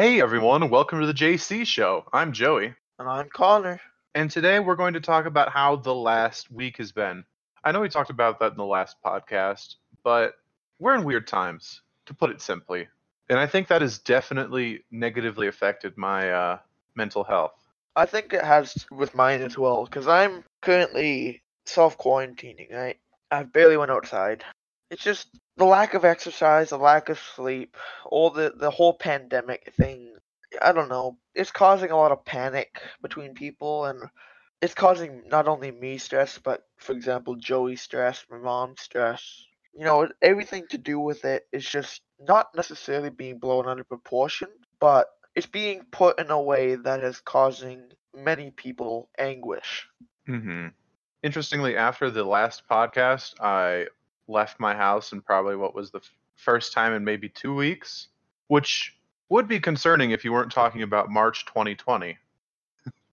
Hey everyone, welcome to the JC Show. I'm Joey, And I'm Connor. and today we're going to talk about how the last week has been. I know we talked about that in the last podcast, but we're in weird times, to put it simply. And I think that has definitely negatively affected my uh, mental health. I think it has with mine as well, because I'm currently self quarantining, right? I barely went outside. It's just the lack of exercise, the lack of sleep, all the, the whole pandemic thing. I don't know. It's causing a lot of panic between people, and it's causing not only me stress, but for example, Joey stress, my mom stress. You know, everything to do with it is just not necessarily being blown out of proportion, but it's being put in a way that is causing many people anguish. Mm-hmm. Interestingly, after the last podcast, I left my house in probably what was the f- first time in maybe two weeks, which would be concerning if you weren't talking about March 2020.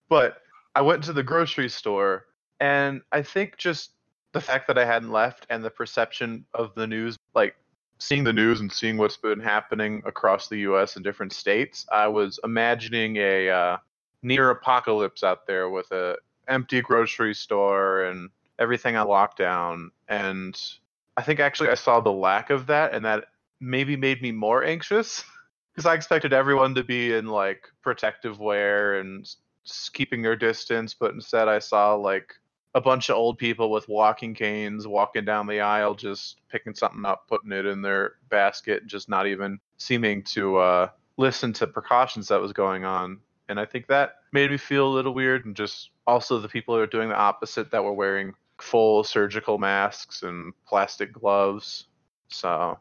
but I went to the grocery store, and I think just the fact that I hadn't left and the perception of the news, like seeing the news and seeing what's been happening across the U.S. and different states, I was imagining a uh, near apocalypse out there with a empty grocery store and everything on lockdown. And I think actually I saw the lack of that, and that maybe made me more anxious because I expected everyone to be in like protective wear and keeping their distance, but instead I saw like a bunch of old people with walking canes walking down the aisle, just picking something up, putting it in their basket, just not even seeming to uh, listen to precautions that was going on. And I think that made me feel a little weird, and just also the people who are doing the opposite that were wearing full surgical masks and plastic gloves. So,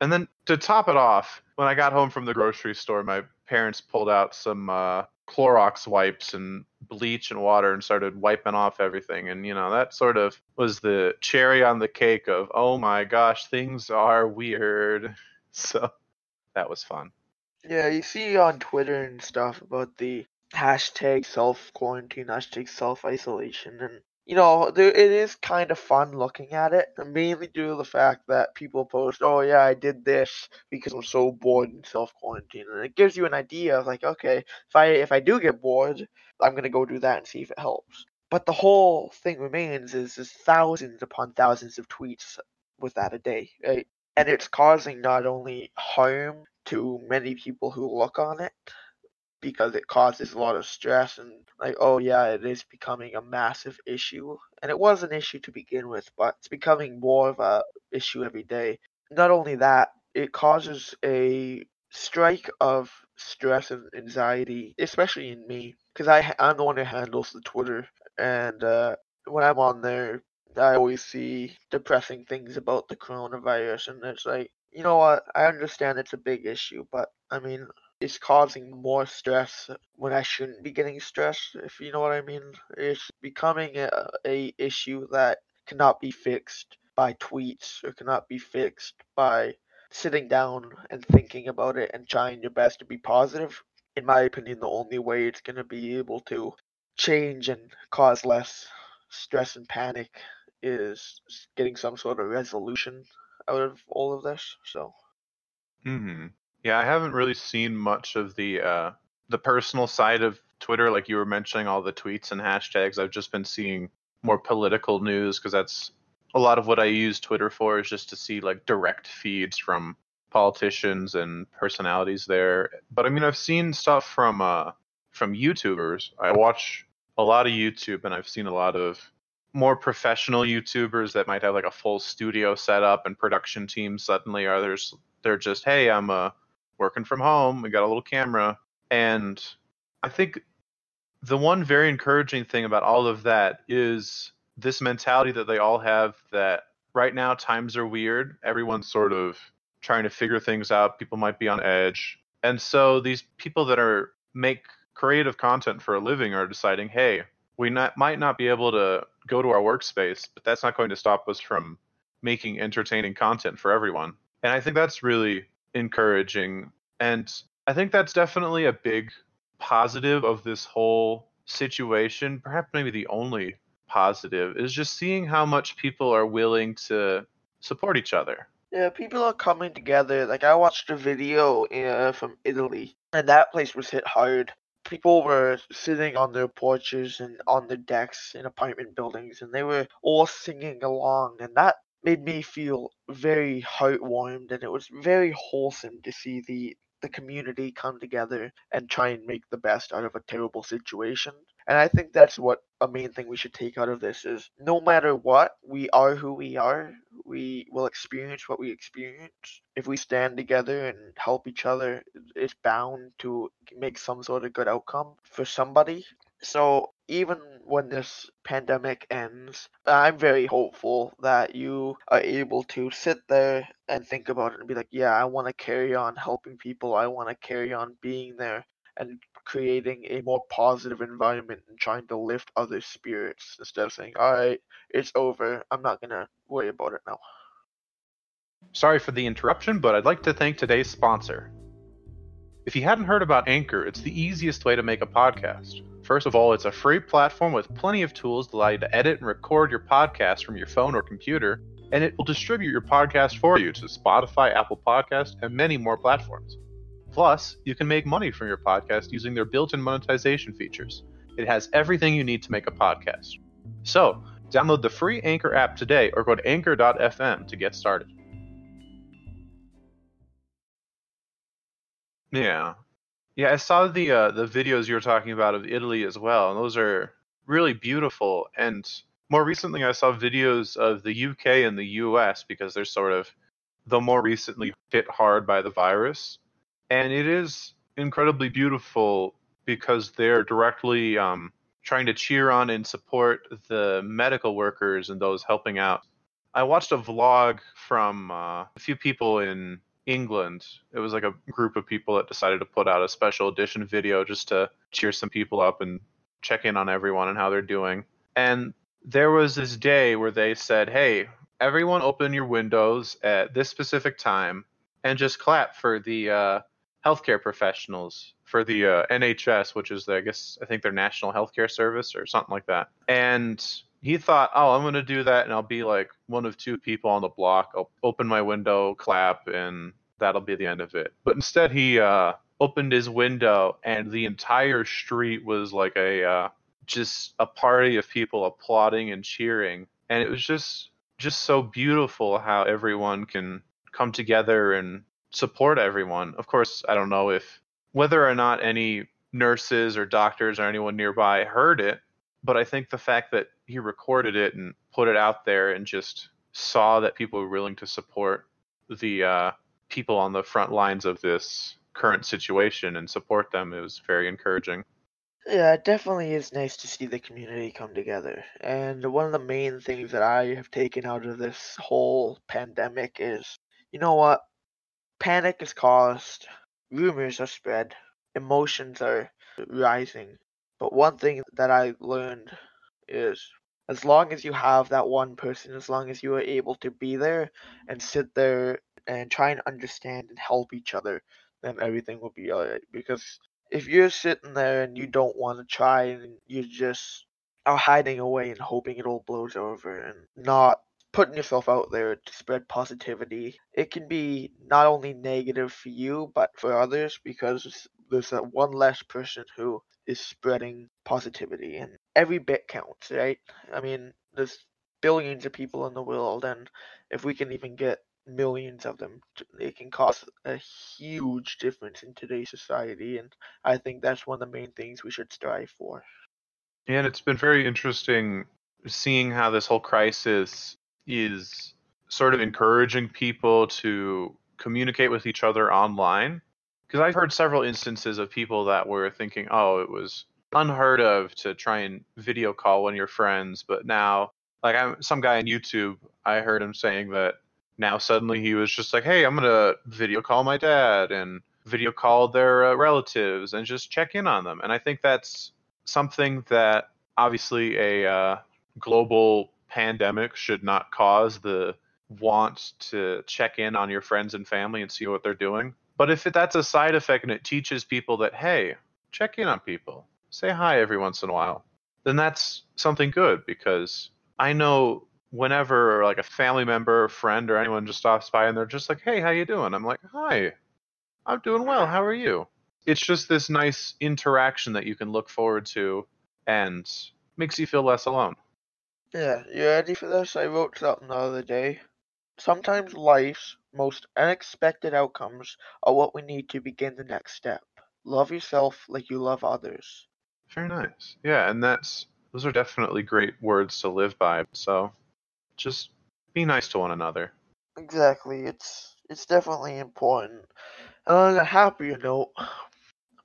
and then to top it off, when I got home from the grocery store, my parents pulled out some uh, Clorox wipes and bleach and water and started wiping off everything. And, you know, that sort of was the cherry on the cake of, oh my gosh, things are weird. So that was fun. Yeah, you see on Twitter and stuff about the hashtag self quarantine, hashtag self isolation, and you know, there, it is kind of fun looking at it, mainly due to the fact that people post, "Oh yeah, I did this because I'm so bored in self quarantine," and it gives you an idea of like, okay, if I if I do get bored, I'm gonna go do that and see if it helps. But the whole thing remains is is thousands upon thousands of tweets with that a day, right? And it's causing not only harm to many people who look on it because it causes a lot of stress and like oh yeah it is becoming a massive issue. And it was an issue to begin with but it's becoming more of a issue every day. Not only that it causes a strike of stress and anxiety especially in me because I I'm the one who handles the Twitter. And uh, when I'm on there I always see depressing things about the coronavirus. And it's like you know what? I understand it's a big issue but I mean it's causing more stress when I shouldn't be getting stressed, if you know what I mean. It's becoming a, a issue that cannot be fixed by tweets or cannot be fixed by sitting down and thinking about it and trying your best to be positive. In my opinion, the only way it's going to be able to change and cause less stress and panic is getting some sort of resolution out of all of this. So, hmm Yeah, I haven't really seen much of the uh, the personal side of Twitter, like you were mentioning all the tweets and hashtags. I've just been seeing more political news because that's a lot of what I use Twitter for is just to see like direct feeds from politicians and personalities there. But I mean, I've seen stuff from uh, from YouTubers. I watch a lot of YouTube, and I've seen a lot of more professional YouTubers that might have like a full studio set up and production team. Suddenly, others they're just, hey, I'm uh, working from home. We got a little camera, and I think the one very encouraging thing about all of that is this mentality that they all have that right now times are weird. Everyone's sort of trying to figure things out. People might be on edge. And so these people that are make creative content for a living are deciding, hey, we not, might not be able to go to our workspace, but that's not going to stop us from making entertaining content for everyone. And I think that's really encouraging. And I think that's definitely a big positive of this whole situation, perhaps maybe the only positive, is just seeing how much people are willing to support each other. Yeah, people are coming together. Like I watched a video uh, from Italy, and that place was hit hard. People were sitting on their porches and on their decks in apartment buildings, and they were all singing along, and that made me feel very heartwarmed, and it was very wholesome to see the the community come together and try and make the best out of a terrible situation. And I think that's what a main thing we should take out of this is no matter what, we are who we are. We will experience what we experience. If we stand together and help each other, it's bound to make some sort of good outcome for somebody. So even when this pandemic ends, I'm very hopeful that you are able to sit there and think about it and be like, yeah, I want to carry on helping people. I want to carry on being there and creating a more positive environment and trying to lift other spirits instead of saying, all right, it's over. I'm not going to worry about it now. Sorry for the interruption, but I'd like to thank today's sponsor. If you hadn't heard about Anchor, it's the easiest way to make a podcast. First of all, it's a free platform with plenty of tools to allow you to edit and record your podcast from your phone or computer, and it will distribute your podcast for you to Spotify, Apple Podcast, and many more platforms. Plus, you can make money from your podcast using their built in monetization features. It has everything you need to make a podcast. So, download the free Anchor app today or go to anchor.fm to get started. Yeah. Yeah, I saw the uh, the videos you were talking about of Italy as well, and those are really beautiful. And more recently, I saw videos of the UK and the US because they're sort of the more recently hit hard by the virus and it is incredibly beautiful because they're directly um, trying to cheer on and support the medical workers and those helping out. I watched a vlog from uh, a few people in England. It was like a group of people that decided to put out a special edition video just to cheer some people up and check in on everyone and how they're doing. And there was this day where they said, "Hey, everyone, open your windows at this specific time and just clap for the uh, healthcare professionals for the uh, NHS, which is, the, I guess, I think their national healthcare service or something like that. And he thought, oh, I'm going to do that and I'll be like one of two people on the block. I'll open my window, clap, and that'll be the end of it. But instead, he uh, opened his window and the entire street was like a uh, just a party of people applauding and cheering. And it was just just so beautiful how everyone can come together and support everyone. Of course, I don't know if whether or not any nurses or doctors or anyone nearby heard it, but I think the fact that he recorded it and put it out there and just saw that people were willing to support the uh, people on the front lines of this current situation and support them it was very encouraging. Yeah, it definitely is nice to see the community come together. And one of the main things that I have taken out of this whole pandemic is you know what? Panic is caused, rumors are spread, emotions are rising. But one thing that I learned is as long as you have that one person, as long as you are able to be there and sit there and try and understand and help each other, then everything will be alright. Because if you're sitting there and you don't want to try and you just are hiding away and hoping it all blows over and not putting yourself out there to spread positivity, it can be not only negative for you but for others because there's that one less person who is spreading positivity and every bit counts, right? I mean, there's billions of people in the world and if we can even get millions of them, it can cause a huge difference in today's society and I think that's one of the main things we should strive for. And it's been very interesting seeing how this whole crisis is sort of encouraging people to communicate with each other online. Because I've heard several instances of people that were thinking, oh, it was unheard of to try and video call one of your friends, but now, like, I'm some guy on YouTube, I heard him saying that now suddenly he was just like, hey, I'm gonna video call my dad and video call their uh, relatives and just check in on them. And I think that's something that obviously a uh, global pandemic should not cause the want to check in on your friends and family and see what they're doing. But if that's a side effect and it teaches people that, hey, check in on people, say hi every once in a while, then that's something good because I know whenever like a family member, or friend, or anyone just stops by and they're just like, "Hey, how you doing?" I'm like, "Hi, I'm doing well. How are you?" It's just this nice interaction that you can look forward to, and makes you feel less alone. Yeah, you ready for this? I wrote something the other day. Sometimes life's most unexpected outcomes are what we need to begin the next step. Love yourself like you love others. Very nice. Yeah, and that's those are definitely great words to live by. So just be nice to one another. Exactly. It's it's definitely important. And on a happier note,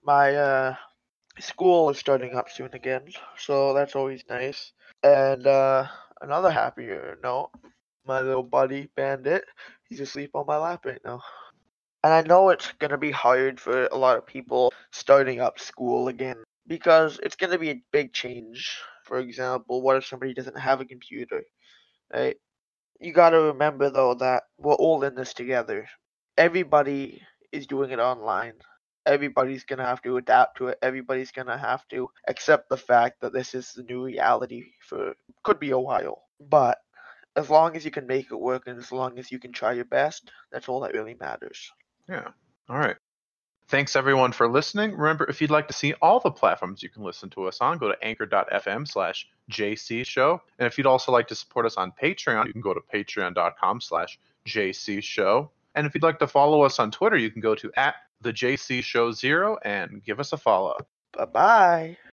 my uh school is starting up soon again, so that's always nice. And uh another happier note, my little buddy Bandit, he's asleep on my lap right now. And I know it's gonna be hard for a lot of people starting up school again because it's gonna be a big change. For example, what if somebody doesn't have a computer? Right? You gotta remember though that we're all in this together. Everybody is doing it online. Everybody's gonna have to adapt to it. Everybody's gonna have to accept the fact that this is the new reality for could be a while. But as long as you can make it work and as long as you can try your best, that's all that really matters. Yeah. All right. Thanks everyone for listening. Remember, if you'd like to see all the platforms you can listen to us on, go to anchor.fm slash JC show. And if you'd also like to support us on Patreon, you can go to patreon.com slash JC show. And if you'd like to follow us on Twitter, you can go to at the JC show zero and give us a follow. Bye bye.